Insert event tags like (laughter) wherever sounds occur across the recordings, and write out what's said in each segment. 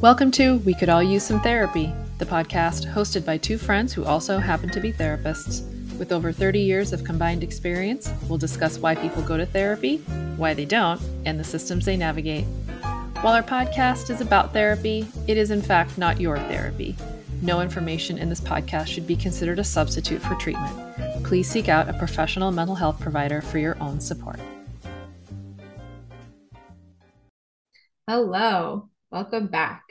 Welcome to We Could All Use Some Therapy, the podcast hosted by two friends who also happen to be therapists. With over 30 years of combined experience, we'll discuss why people go to therapy, why they don't, and the systems they navigate. While our podcast is about therapy, it is in fact not your therapy. No information in this podcast should be considered a substitute for treatment. Please seek out a professional mental health provider for your own support. Hello, welcome back.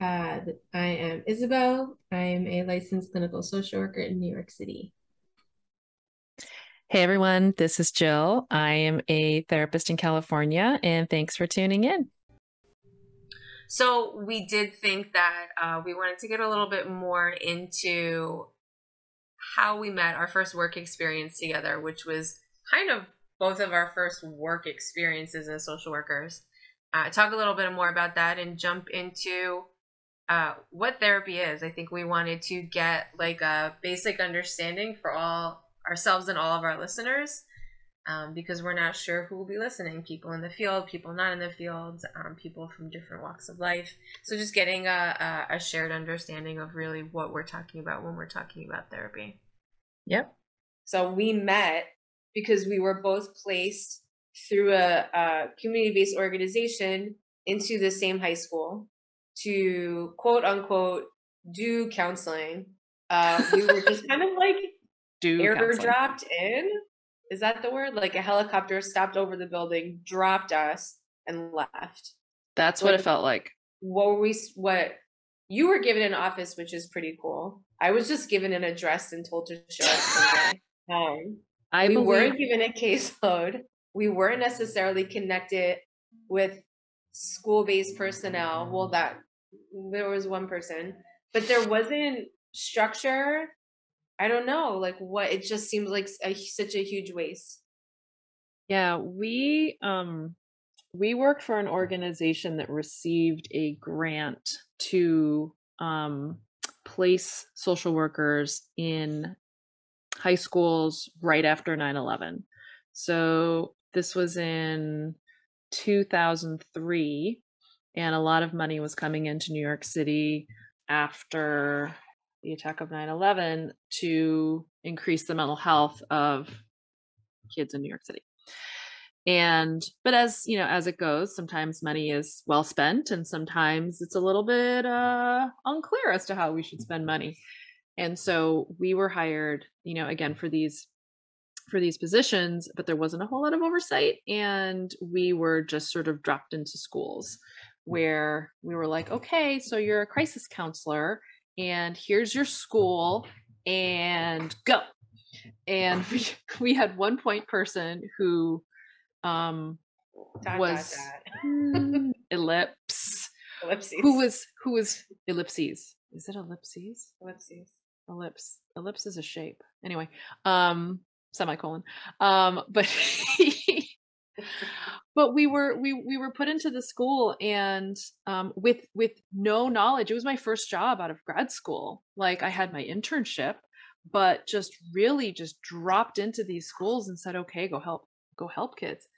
Uh, I am Isabelle. I am a licensed clinical social worker in New York City. Hey everyone, this is Jill. I am a therapist in California, and thanks for tuning in. So, we did think that uh, we wanted to get a little bit more into how we met our first work experience together, which was kind of both of our first work experiences as social workers. Uh, talk a little bit more about that and jump into uh, what therapy is. I think we wanted to get like a basic understanding for all ourselves and all of our listeners um, because we're not sure who will be listening people in the field, people not in the field, um, people from different walks of life. So just getting a, a, a shared understanding of really what we're talking about when we're talking about therapy. Yep. So we met because we were both placed through a, a community based organization into the same high school to quote unquote do counseling. Uh, we were just kind of like (laughs) do airdropped in. Is that the word? Like a helicopter stopped over the building, dropped us, and left. That's what, it felt like. What were we? What you were given an office, which is pretty cool. I was just given an address and told to show up. um, (laughs) I we believe- weren't given a caseload. We weren't necessarily connected with school-based personnel. Well, that there was one person, but there wasn't structure. I don't know, like what it just seems like a, such a huge waste. Yeah, we um we work for an organization that received a grant to um place social workers in high schools right after 9/11. So this was in 2003 and a lot of money was coming into New York City after the attack of 9/11 to increase the mental health of kids in New York City. And but as, you know, as it goes, sometimes money is well spent and sometimes it's a little bit uh unclear as to how we should spend money. And so we were hired, you know, again for these for these positions, but there wasn't a whole lot of oversight and we were just sort of dropped into schools where we were like, okay, so you're a crisis counselor, and here's your school, and go. And (laughs) we, we had one point person who um, dot, was dot, dot. (laughs) ellipse. Ellipses. Who was who was ellipses? Is it ellipses? Ellipses. Ellipse. Ellipse is a shape. Anyway, um, semicolon. Um, but (laughs) but we were we we were put into the school and um, with with no knowledge it was my first job out of grad school. Like i had my internship but just really just dropped into these schools and said okay go help go help kids.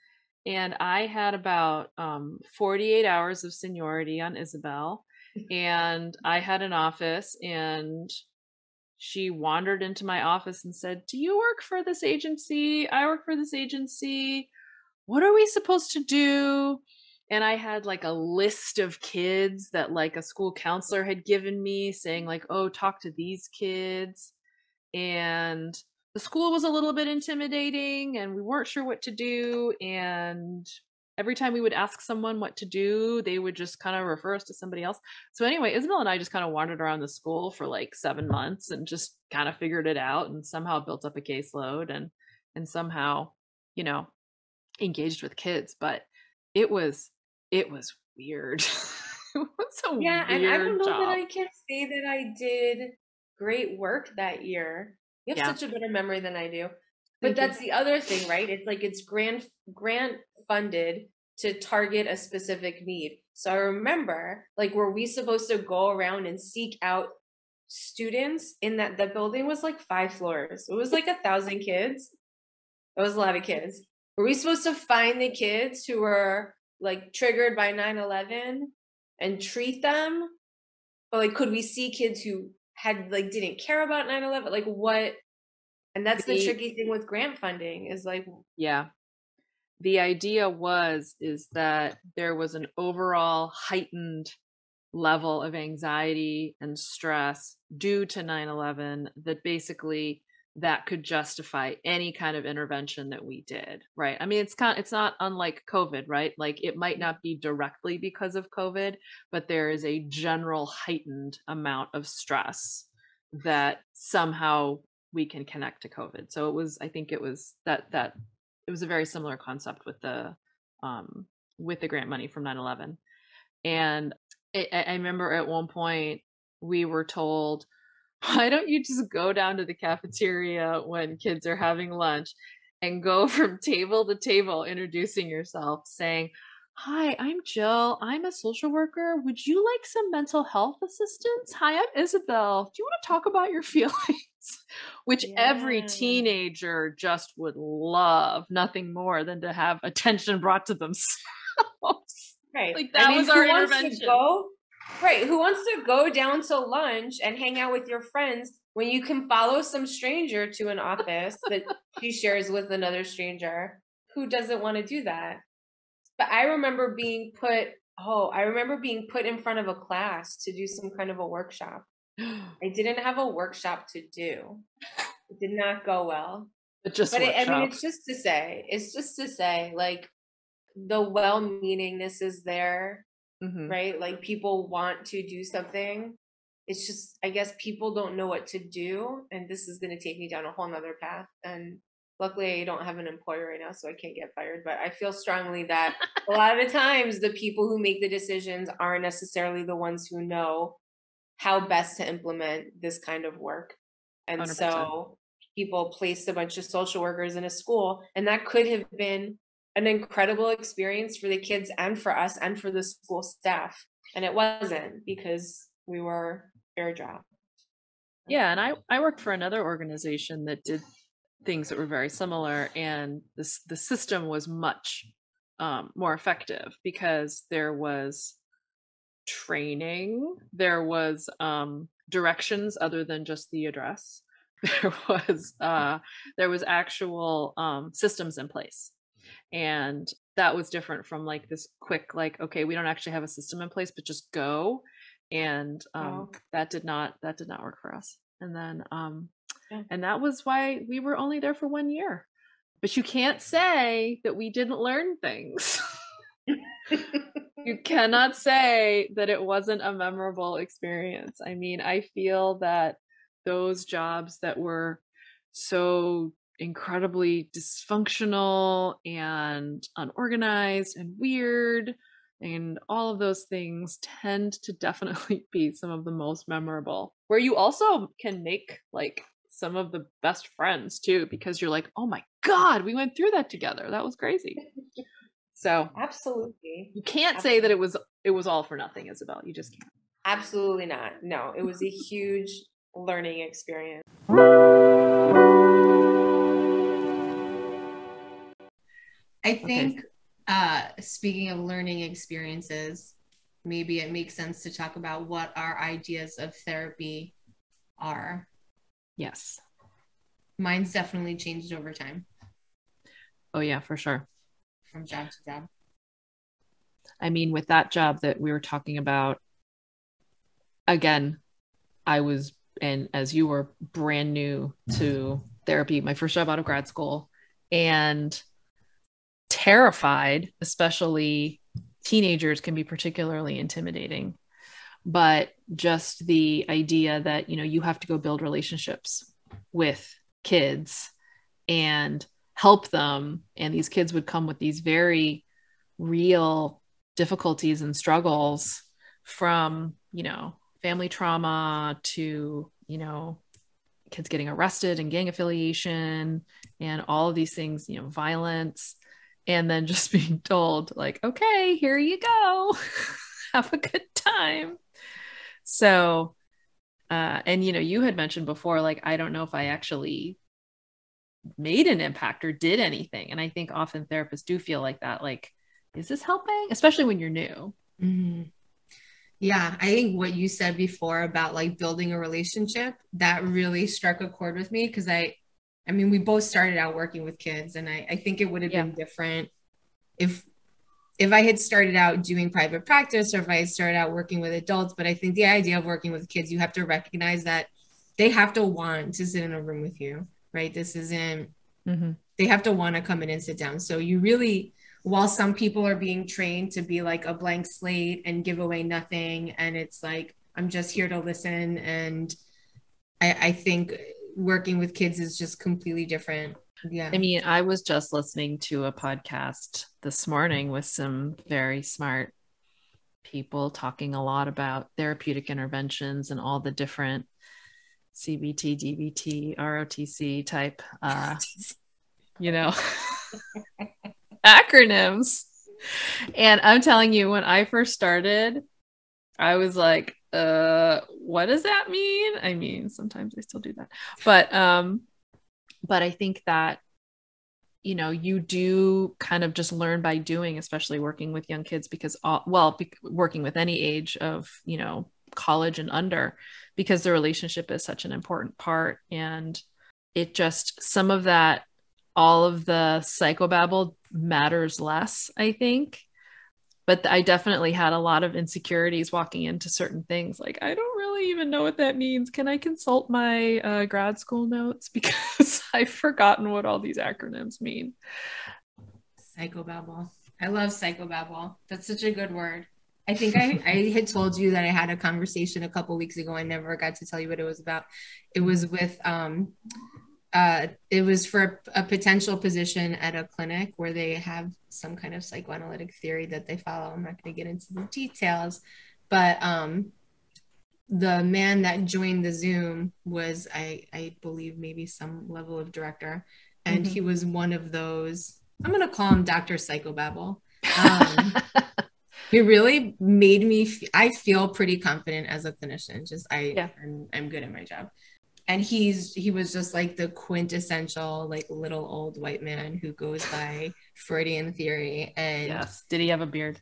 And i had about um, 48 hours of seniority on isabelle (laughs) and i had an office and she wandered into my office and said do you work for this agency? I work for this agency what are we supposed to do? And I had like a list of kids that like a school counselor had given me saying like, "Oh, talk to these kids." And the school was a little bit intimidating and we weren't sure what to do and every time we would ask someone what to do, they would just kind of refer us to somebody else. So anyway, Isabelle and I just kind of wandered around the school for like 7 months and just kind of figured it out and somehow built up a caseload and and somehow, you know, engaged with kids, but it was it was weird. (laughs) it was yeah, and I don't know job. that I can say that I did great work that year. You have yeah. such a better memory than I do. But Thank that's you. the other thing, right? It's like it's grant grant funded to target a specific need. So I remember, like, were we supposed to go around and seek out students in that the building was like five floors. It was like a thousand kids. It was a lot of kids. Were we supposed to find the kids who were like triggered by 9 11 and treat them? But like could we see kids who had like didn't care about 9-11 like what and that's the, the tricky thing with grant funding is like yeah. The idea was is that there was an overall heightened level of anxiety and stress due to 9/11 that basically that could justify any kind of intervention that we did right? I mean it's kind of, it's not unlike covid right? Like it might not be directly because of covid but there is a general heightened amount of stress that somehow we can connect to covid. So it was i think it was that that it was a very similar concept with the um with the grant money from 9-11 and it, i remember at one point we were told why don't you just go down to the cafeteria when kids are having lunch and go (laughs) from table to table introducing yourself saying Hi, I'm Jill. I'm a social worker. Would you like some mental health assistance? Hi, I'm Isabelle. Do you want to talk about your (laughs) feelings? Which yeah. every teenager just would love nothing more than to have attention brought to themselves. (laughs) Right. Like that I mean, was our intervention. Right. Who wants to go down to lunch and hang out with your friends when you can follow some stranger to an office that she (laughs) shares with another stranger? Who doesn't want to do that? But I remember being put, oh, I remember being put in front of a class to do some kind of a workshop. (gasps) I didn't have a workshop to do. It did not go well. It just but it, I mean, it's just to say, it's just to say, like, the well meaningness is there, mm-hmm. right? Like, people want to do something. It's just, I guess people don't know what to do. And this is going to take me down a whole nother path. And luckily I don't have an employer right now, so I can't get fired. But I feel strongly that (laughs) a lot of the times the people who make the decisions aren't necessarily the ones who know how best to implement this kind of work. And 100%. so people placed a bunch of social workers in a school, and that could have been an incredible experience for the kids and for us and for the school staff. And it wasn't because we were airdropped. Yeah, and I I worked for another organization that did things that were very similar and this the system was much um, more effective because there was training there was um, directions other than just the address (laughs) there was uh, there was actual um, systems in place and that was different from like this quick like okay we don't actually have a system in place but just go and um, oh. that did not that did not work for us and then um, yeah. And that was why we were only there for one year. But you can't say that we didn't learn things. (laughs) you (laughs) cannot say that it wasn't a memorable experience. I mean, I feel that those jobs that were so incredibly dysfunctional and unorganized and weird and all of those things tend to definitely (laughs) be some of the most memorable. Where you also can make like some of the best friends too because you're like oh my god we went through that together. That was crazy. (laughs) So absolutely. you can't absolutely. say that it was it was all for nothing isabelle. You just can't. Absolutely not. No it was a huge learning experience (laughs) i think okay. uh speaking of learning experiences maybe it makes sense to talk about what our ideas of therapy are Yes. Mine's definitely changed over time. Oh, yeah, for sure. From job to job. I mean, with that job that we were talking about, again, I was, and as you were brand new to therapy, my first job out of grad school, and terrified, especially teenagers can be particularly intimidating. But just the idea that you know you have to go build relationships with kids and help them and these kids would come with these very real difficulties and struggles from you know family trauma to you know kids getting arrested and gang affiliation and all of these things you know violence and then just (laughs) being told like okay here you go (laughs) have a good time so, uh, and you know, you had mentioned before, like, I don't know if I actually made an impact or did anything. And I think often therapists do feel like that. Like, is this helping? Especially when you're new. Mm-hmm. Yeah, I think what you said before about like building a relationship, that really struck a chord with me because I I mean, we both started out working with kids and I, I think it would have yeah. been different if if I had started out doing private practice or if I had started out working with adults, but I think the idea of working with kids, you have to recognize that they have to want to sit in a room with you, right? This isn't mm-hmm. they have to want to come in and sit down. So you really while some people are being trained to be like a blank slate and give away nothing and it's like i'm just here to listen and i, I think working with kids is just completely different yeah i mean i was just listening to a podcast this morning with some very smart people talking a lot about therapeutic interventions and all the different cbt dbt rotc type uh (laughs) you know (laughs) acronyms. And I'm telling you, when I first started, I was like, uh, what does that mean? I mean, sometimes I still do that. But um, but I think that you know you do kind of just learn by doing especially working with young kids because all, well be, working with any age of you know college and under because the relationship is such an important part and it just some of that all of the psychobabble matters less, I think. But I definitely had a lot of insecurities walking into certain things. Like, I don't really even know what that means. Can I consult my uh, grad school notes? (laughs) Because I've forgotten what all these acronyms mean. Psychobabble. I love psychobabble. That's such a good word. I think I, I (laughs) had told you that I had a conversation a couple weeks ago. I never got to tell you what it was about. It was with um, uh, it was for a, a, potential position at a clinic where they have some kind of psychoanalytic theory that they follow. I'm not going to get into the details, but um, the man that joined the Zoom was, I, I believe, maybe some level of director, and mm-hmm. he was one of those. I'm going to call him Dr. Psychobabble. Um, (laughs) it really made me. F- I feel pretty confident as a clinician. Just I, yeah. I'm, I'm good at my job and he's he was just like the quintessential like little old white man who goes by Freudian theory. And yes, did he have a beard?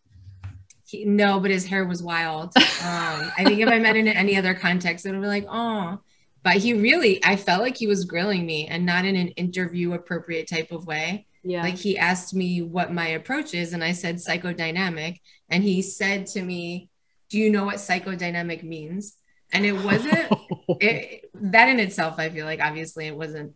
He, no, but his hair was wild. Um, I think if I met him in any other context, it would be like, oh. But he really, I felt like he was grilling me, and not in an interview appropriate type of way. Yeah. Like he asked me what my approach is, and I said psychodynamic, and he said to me, "Do you know what psychodynamic means?" And it wasn't (laughs) it, that in itself i feel like obviously it wasn't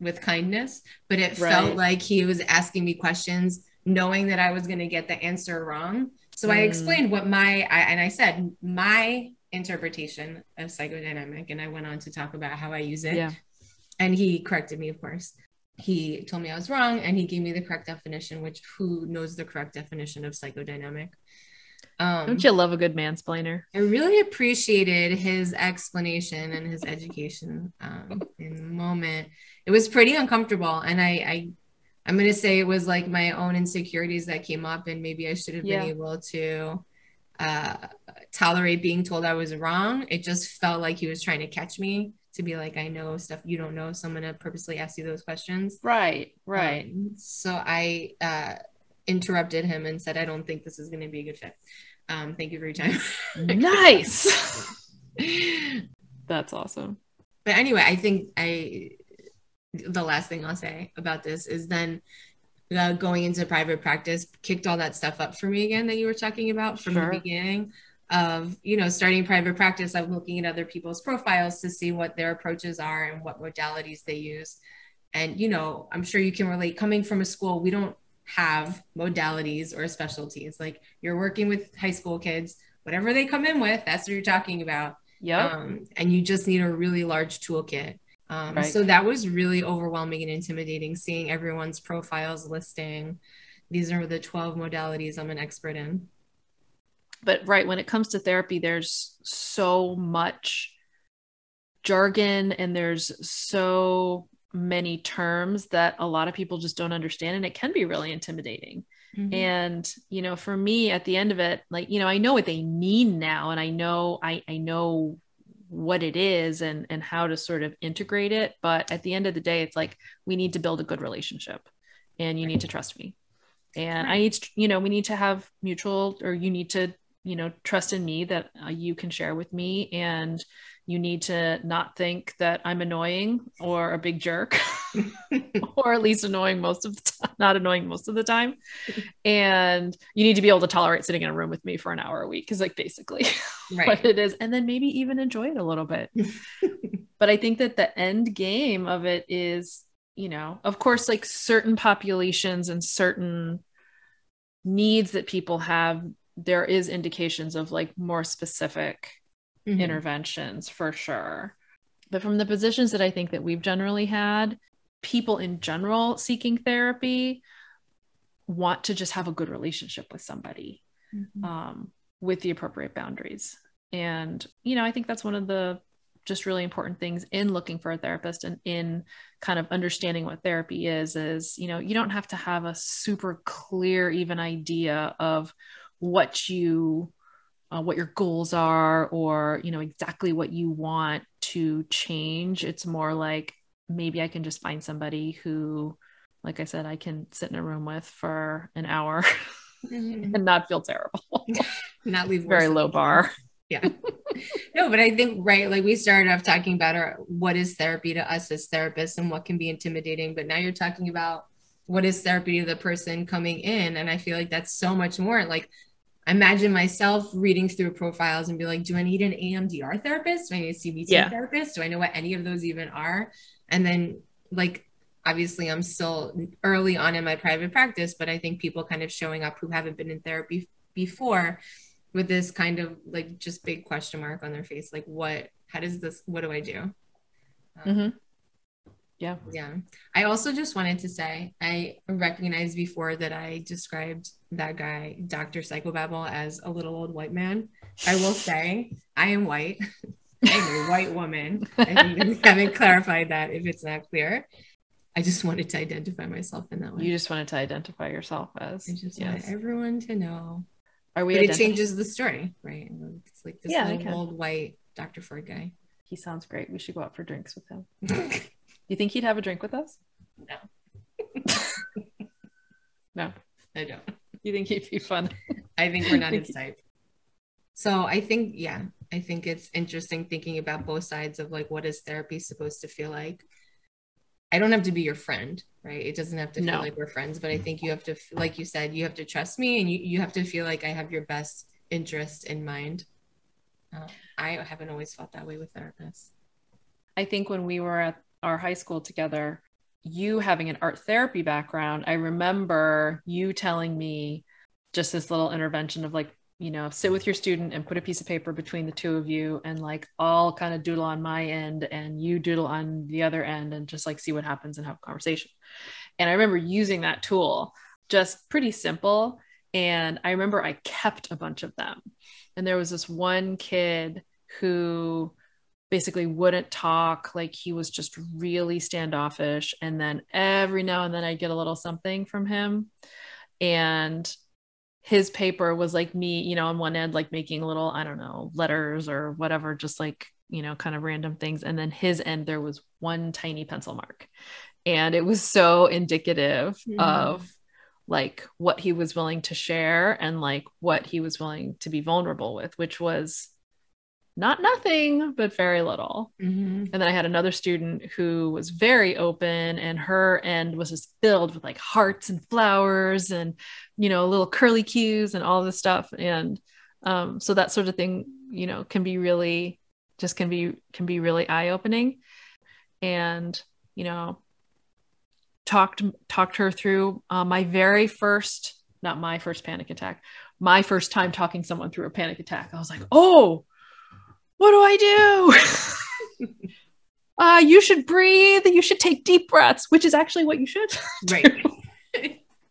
with kindness but it right. felt like he was asking me questions knowing that i was going to get the answer wrong so mm. i explained what my I, and i said my interpretation of psychodynamic and i went on to talk about how i use it yeah. and he corrected me of course he told me i was wrong and he gave me the correct definition which who knows the correct definition of psychodynamic um, Don't you love a good mansplainer? I really appreciated his explanation and his education um, in the moment. It was pretty uncomfortable, and I, I I'm gonna say it was like my own insecurities that came up, and maybe I should have yeah. been able to uh, tolerate being told I was wrong. It just felt like he was trying to catch me to be like, I know stuff you don't know, so I'm gonna purposely ask you those questions. Right, right. Um, so I uh, interrupted him and said, I don't think this is gonna be a good fit. Um, thank you for your time. nice. (laughs) That's awesome. But anyway, I think I the last thing I'll say about this is then uh, going into private practice kicked all that stuff up for me again that you were talking about from sure. the beginning of you know starting private practice i'm looking at other people's profiles to see what their approaches are and what modalities they use and you know i'm sure you can relate coming from a school we don't have modalities or specialties. Like you're working with high school kids, whatever they come in with, that's what you're talking about. Yeah. Um, and you just need a really large toolkit. Um, right. So that was really overwhelming and intimidating seeing everyone's profiles listing. These are the 12 modalities I'm an expert in. But right, when it comes to therapy, there's so much jargon and there's so many terms that a lot of people just don't understand and it can be really intimidating. Mm-hmm. and you know for me at the end of it like you know i know what they mean now and i know i i know what it is and and how to sort of integrate it but at the end of the day it's like we need to build a good relationship and you need to trust me. And i need to, you know we need to have mutual or you need to you know trust in me that uh, you can share with me and you need to not think that i'm annoying or a big jerk (laughs) or at least annoying most of the time not annoying most of the time and you need to be able to tolerate sitting in a room with me for an hour a week because like basically (laughs) right. what it is and then maybe even enjoy it a little bit (laughs) but i think that the end game of it is you know of course like certain populations and certain needs that people have there is indications of like more specific mm-hmm. interventions for sure but from the positions that i think that we've generally had people in general seeking therapy want to just have a good relationship with somebody mm-hmm. um, with the appropriate boundaries and you know i think that's one of the just really important things in looking for a therapist and in kind of understanding what therapy is is you know you don't have to have a super clear even idea of what you uh, what your goals are or you know exactly what you want to change. It's more like maybe i can just find somebody who like i said i can sit in a room with for an hour mm-hmm. (laughs) and not feel terrible. (laughs) Not leave very low bar. Yeah. (laughs) No but i think right like we started off talking about our, what is therapy to us as therapists and what can be intimidating but now you're talking about what is therapy to the person coming in and i feel like that's so much more like imagine myself reading through profiles and be like, do I need an EMDR therapist? Do I need a CBT yeah. therapist? Do I know what any of those even are? And then, like, obviously, I'm still early on in my private practice, but I think people kind of showing up who haven't been in therapy before with this kind of like just big question mark on their face like, what, how does this, what do I do? Um, mm-hmm. Yeah. Yeah. I also just wanted to say I recognized before that I described that guy, Dr. Psychobabble, as a little old white man. I will say I am white. I'm a white woman. I (laughs) haven't clarified that if it's not clear. I just wanted to identify myself in that way. You just wanted to identify yourself as. I just yes. want everyone to know. Are we? But it changes the story, right? It's like this yeah, old white Dr. Ford guy. He sounds great. We should go out for drinks with him. (laughs) You think he'd have a drink with us? No. (laughs) no. I don't. You think he'd be fun? I think we're not (laughs) his type. So I think, yeah, I think it's interesting thinking about both sides of like what is therapy supposed to feel like. I don't have to be your friend, right? It doesn't have to feel like we're friends, but I think you have to, like you said, you have to trust me and you, you have to feel like I have your best interest in mind. Uh, I haven't always felt that way with therapists. I think when we were at our high school together, you having an art therapy background, I remember you telling me just this little intervention of like, you know, sit with your student and put a piece of paper between the two of you and like I'll kind of doodle on my end and you doodle on the other end and just like see what happens and have a conversation. And I remember using that tool, just pretty simple. And I remember I kept a bunch of them. And there was this one kid who basically wouldn't talk. Like he was just really standoffish. And then every now and then i'd get a little something from him. And his paper was like me you know on one end like making little i don't know letters or whatever just like you know kind of random things. And then his end there was one tiny pencil mark. And it was so indicative mm-hmm. of like what he was willing to share and like what he was willing to be vulnerable with which was not nothing, but very little. Mm-hmm. And then I had another student who was very open, and her end was just filled with like hearts and flowers and, you know, little curly cues and all this stuff. And um, so that sort of thing, you know, can be really just can be can be really eye opening. And you know, talked talked her through uh, my very first, not my first panic attack, my first time talking someone through a panic attack. I was like, oh what do I do? (laughs) uh, you should breathe. You should take deep breaths, which is actually what you should. (laughs) Right.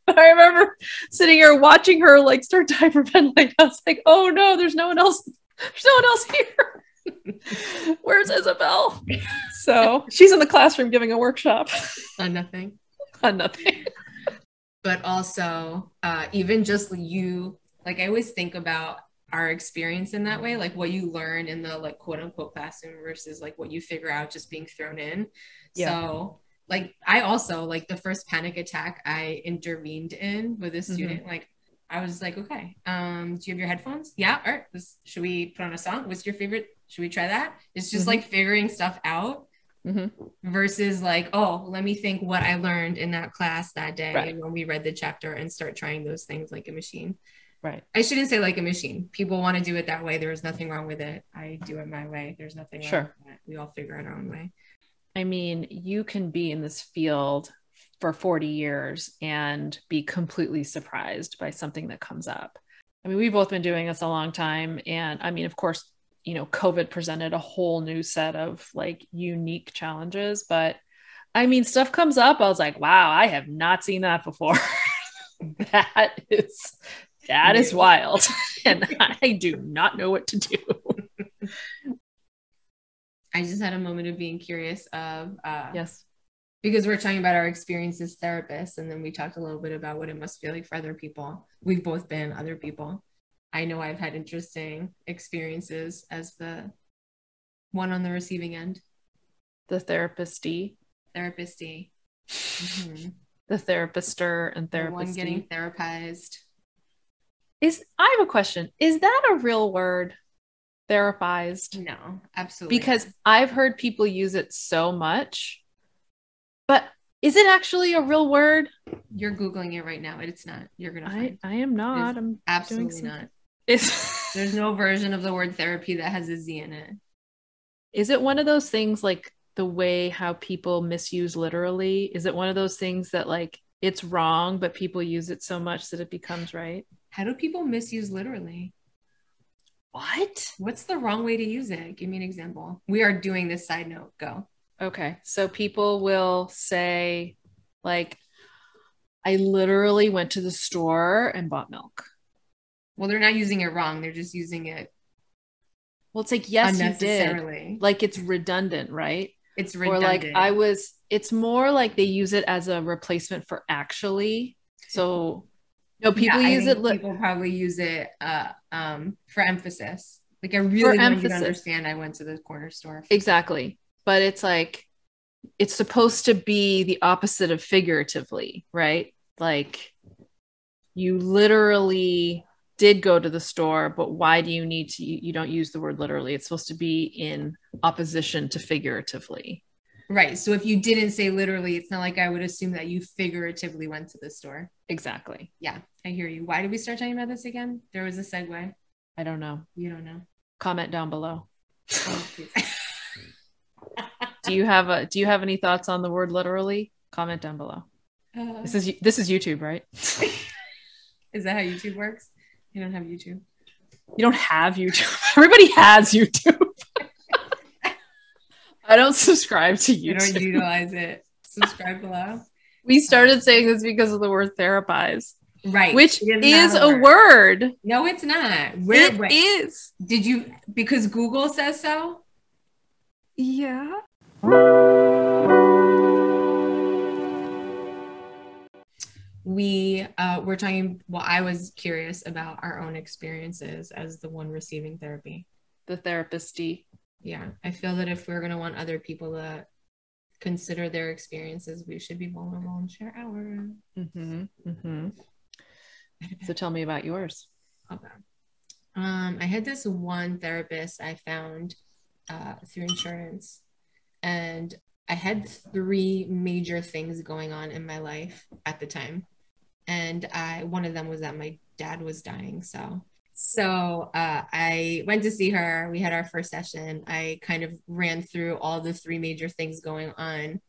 I remember sitting here watching her like start to hyperventilate. I was like, oh no, there's no one else. There's no one else here. (laughs) Where's Isabelle? So she's in the classroom giving a workshop on nothing. on nothing. But also, uh, even just you, like I always think about our experience in that way like what you learn in the like quote unquote classroom versus like what you figure out just being thrown in yeah. so like i also like the first panic attack i intervened in with a student mm-hmm. like I was like, okay, um, do you have your headphones? Yeah. All right. Let's, should we put on a song? What's your favorite? Should we try that? It's just Mhm. like figuring stuff out Mhm. versus like, oh, let me think what I learned in that class that day Right. when we read the chapter and start trying those things like a machine. Right. I shouldn't say like a machine. People want to do it that way. There's nothing wrong with it. I do it my way. There's nothing wrong Sure. with that. We all figure it our own way. I mean, you can be in this field for 40 years and be completely surprised by something that comes up. I mean, we've both been doing this a long time. And I mean, of course, you know, COVID presented a whole new set of like unique challenges. But I mean, stuff comes up. I was like, wow, I have not seen that before. (laughs) that is that is wild. (laughs) and I do not know what to do. I just had a moment of being curious of uh Yes. because we're talking about our experience as therapists and then we talked a little bit about what it must feel like for other people we've both been other people i know i've had interesting experiences as the one on the receiving end The therapist-y, therapist (laughs) mm-hmm. the therapister and the therapist one getting therapized Is I have a question. Is that a real word? Therapized? no absolutely Because I've heard people use it so much. But is it actually a real word? you're googling it right now it's not you're gonna I, find I am not. I'm absolutely not is (laughs) there's no version of the word therapy that has a z in it is it one of those things like the way how people misuse literally? Is it one of those things that like it's wrong, but people use it so much that it becomes right? How do people misuse literally What? What's the wrong way to use it? Give me an example. We are doing this side note. Go. Okay. So people will say, like, I literally went to the store and bought milk. Well, they're not using it wrong. They're just using it Well, it's like, yes, you did. Like it's redundant, right? It's redundant. Or like I was, it's more like they use it as a replacement for actually. So, no, people Yeah, use it. Li- people probably use it uh, um, for emphasis. Like I really want you to understand. I went to the corner store. exactly. But it's like, it's supposed to be the opposite of figuratively, right? Like, you literally did go to the store, but why do you need to? You, you don't use the word literally. It's supposed to be in opposition to figuratively. Right. So if you didn't say literally, it's not like I would assume that you figuratively went to the store. Exactly. Yeah, I hear you. Why did we start talking about this again? There was a segue. I don't know. You don't know. Comment down below. Oh. (laughs) Do you have a Do you have any thoughts on the word literally? Comment down below. Uh, This is this is YouTube, right? (laughs) is that how YouTube works? You don't have YouTube. You don't have YouTube. (laughs) Everybody has YouTube. I don't subscribe to You don't utilize it. Subscribe below. We started saying this because of the word therapize, Right. which is, not a word. No, it's not. Where It wait, is. did you because Google says so? Yeah. We uh we're talking well, I was curious about our own experiences as the one receiving therapy. The therapist-y. Yeah. I feel that if we're gonna want other people to consider their experiences, we should be vulnerable and share ours. Mm-hmm. Mm-hmm. So tell me about yours. Okay. Um, I had this one therapist I found uh, through insurance, and I had three major things going on in my life at the time, and I one of them was that my dad was dying. So, so uh, I went to see her. We had our first session. I kind of ran through all the three major things going on.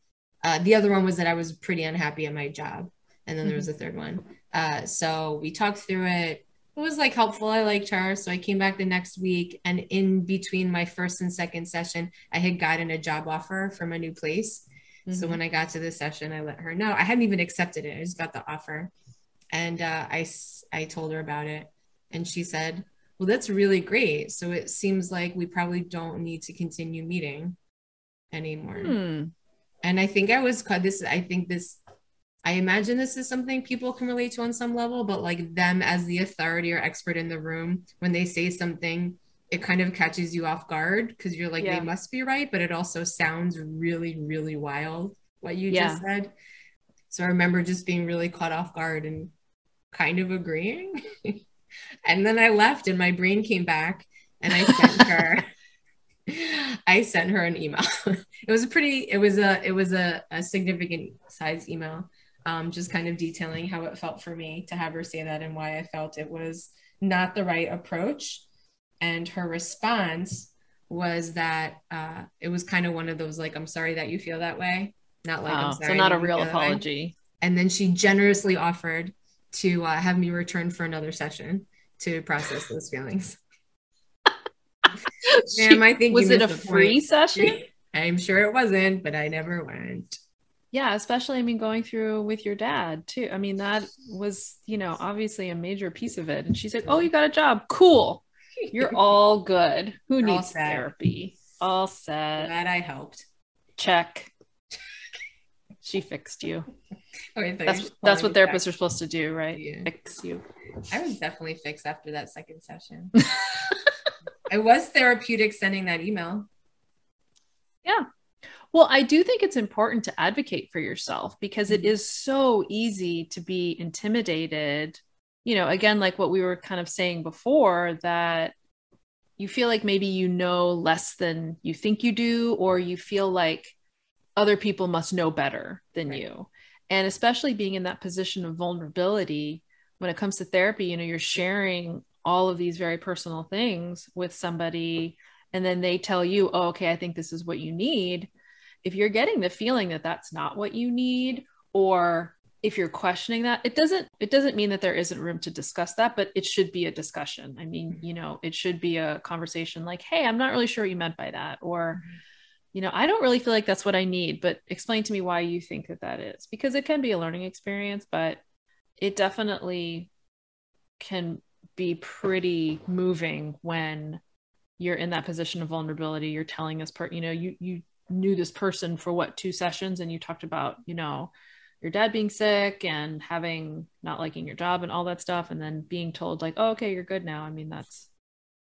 Uh, the other one was that I was pretty unhappy at my job, and then there was a third one. Uh, so we talked through it it was like helpful. I liked her. So I came back the next week. And in between my first and second session, I had gotten a job offer from a new place. So Mhm. when I got to the session, I let her know. I hadn't even accepted it. I just got the offer. And uh, I, I told her about it. And she said, Well, that's really great. So it seems like we probably don't need to continue meeting anymore. Hmm. And I think I was caught this, I think this, I imagine this is something people can relate to on some level, but like them as the authority or expert in the room, when they say something, it kind of catches you off guard because you're like, Yeah. they must be right, but it also sounds really, really wild what you Yeah. just said. So I remember just being really caught off guard and kind of agreeing. (laughs) and then I left and my brain came back and I sent her (laughs) I sent her an email. (laughs) it was a pretty it was a it was a, a significant size email. Um, just kind of detailing how it felt for me to have her say that and why I felt it was not the right approach. And her response was that uh, it was kind of one of those like, I'm sorry that you feel that way. Not like, oh, I'm sorry. so not a real apology. And then she generously offered to uh, have me return for another session to process those feelings. (laughs) Ma'am, I think was it a free point. session? (laughs) I'm sure it wasn't, but I never went. Yeah, especially I mean going through with your dad too. I mean that was, you know, obviously a major piece of it. And she's like, "Oh, you got a job. Cool. You're (laughs) all good. Who needs all therapy? All set. Glad I helped. Check. She fixed you. Okay, that's that's what therapists back. are supposed to do, right? Yeah. Fix you. I was definitely fixed after that second session. (laughs) it was therapeutic sending that email. Yeah. Well, I do think it's important to advocate for yourself because it mm-hmm. is so easy to be intimidated. You know, again, like what we were kind of saying before, that you feel like maybe you know less than you think you do, or you feel like other people must know better than right. you. And especially being in that position of vulnerability when it comes to therapy, you know, you're sharing all of these very personal things with somebody, and then they tell you, oh, okay, I think this is what you need if you're getting the feeling that that's not what you need or if you're questioning that it doesn't it doesn't mean that there isn't room to discuss that but it should be a discussion i mean mm-hmm. you know it should be a conversation like hey i'm not really sure what you meant by that or mm-hmm. You know i don't really feel like that's what i need but explain to me why you think that that is because it can be a learning experience but it definitely can be pretty moving when you're in that position of vulnerability. You're telling this part you know you you knew this person for what two sessions and you talked about you know your dad being sick and having not liking your job and all that stuff and then being told like oh okay you're good now. I mean that's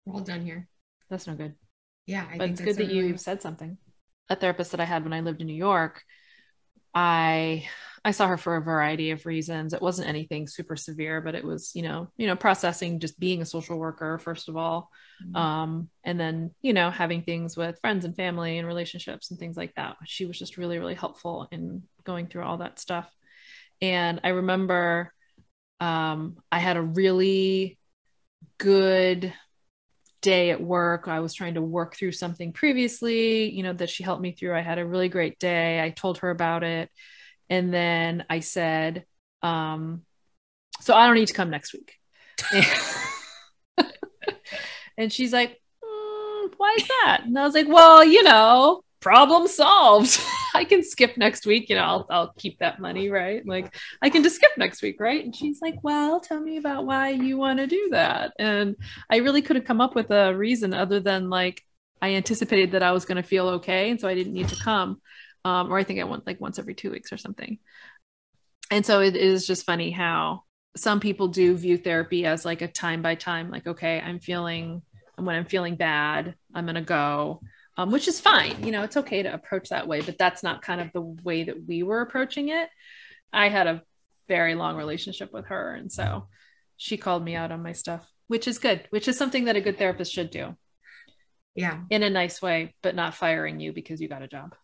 we're all done here. That's no good. Yeah I but it's good that really... you said something a therapist that i had when i lived in new york i i saw her for a variety of reasons. It wasn't anything super severe but it was you know you know processing just being a social worker first of all. Mm-hmm. um and then you know having things with friends and family and relationships and things like that. She was just really really helpful in going through all that stuff. And i remember um i had a really good day at work. I was trying to work through something previously, you know, that she helped me through. I had a really great day. I told her about it. And then I said, um, so I don't need to come next week. (laughs) and she's like, mm, why is that? And I was like, well, you know, problem solved. (laughs) I can skip next week. You know, I'll, I'll keep that money, right? Like, I can just skip next week, right? And she's like, well, tell me about why you want to do that. And I really couldn't come up with a reason other than like, I anticipated that I was going to feel okay. And so I didn't need to come. Um, or I think I went like once every two weeks or something. And so it is just funny how some people do view therapy as like a time by time, like, okay, I'm feeling, when I'm feeling bad, I'm going to go um, which is fine. You know, it's okay to approach that way, but that's not kind of the way that we were approaching it. I had a very long relationship with her. And so she called me out on my stuff, which is good, which is something that a good therapist should do. Yeah. In a nice way, but not firing you because you got a job.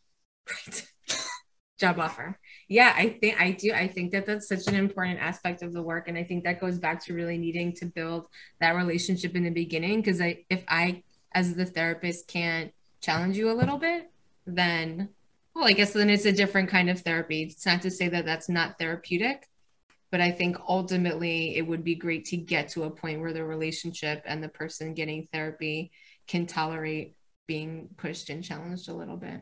Right. (laughs) job offer. Yeah, I think I do. I think that that's such an important aspect of the work. And I think that goes back to really needing to build that relationship in the beginning. Cause I, if I, as the therapist, can't challenge you a little bit, then, well, I guess then it's a different kind of therapy. It's not to say that that's not therapeutic, but I think ultimately it would be great to get to a point where the relationship and the person getting therapy can tolerate being pushed and challenged a little bit.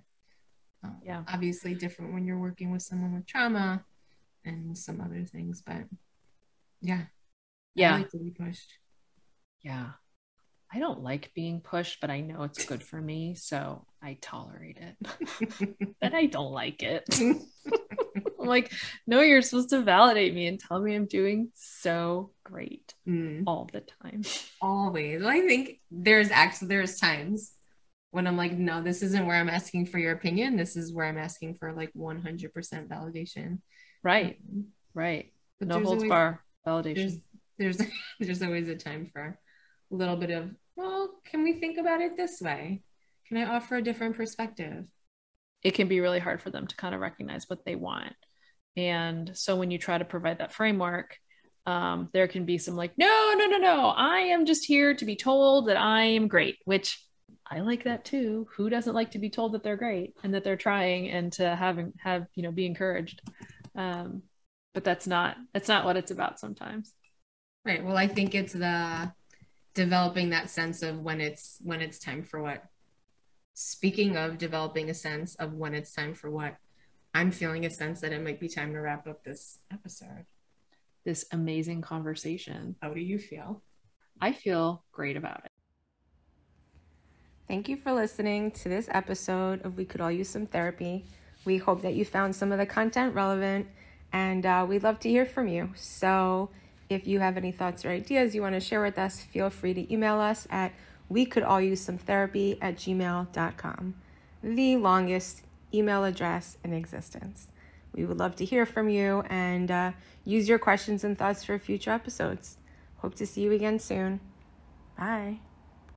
Um, yeah. Obviously, different when you're working with someone with trauma and some other things, but yeah. Yeah. Like to be pushed. Yeah. I don't like being pushed, but I know it's good for me, so I tolerate it. (laughs) but I don't like it. (laughs) I'm like, no, you're supposed to validate me and tell me I'm doing so great mm. all the time. Always. Well, I think there's actually there's times when I'm like, no, this isn't where I'm asking for your opinion. This is where I'm asking for like 100% validation. Right. Um, right. But no holds always, bar. validation. There's (laughs) there's there's always a time for a little bit of well, can we think about it this way? Can I offer a different perspective? It can be really hard for them to kind of recognize what they want. And so when you try to provide that framework, um, there can be some like, no, no, no, no, I am just here to be told that I am great, which I like that too. Who doesn't like to be told that they're great and that they're trying and to have have you know be encouraged? Um, but that's not that's not what it's about sometimes. Right. Well, I think it's the developing that sense of when it's when it's time for what. Speaking of developing a sense of when it's time for what, I'm feeling a sense that it might be time to wrap up this episode. This amazing conversation. How do you feel? I feel great about it. Thank you for listening to this episode of We Could All Use Some Therapy. We hope that you found some of the content relevant, and uh, we'd love to hear from you. So, if you have any thoughts or ideas you want to share with us, feel free to email us at we could all use some therapy at gmail.com, the longest email address in existence. We would love to hear from you and uh, use your questions and thoughts for future episodes. Hope to see you again soon. Bye.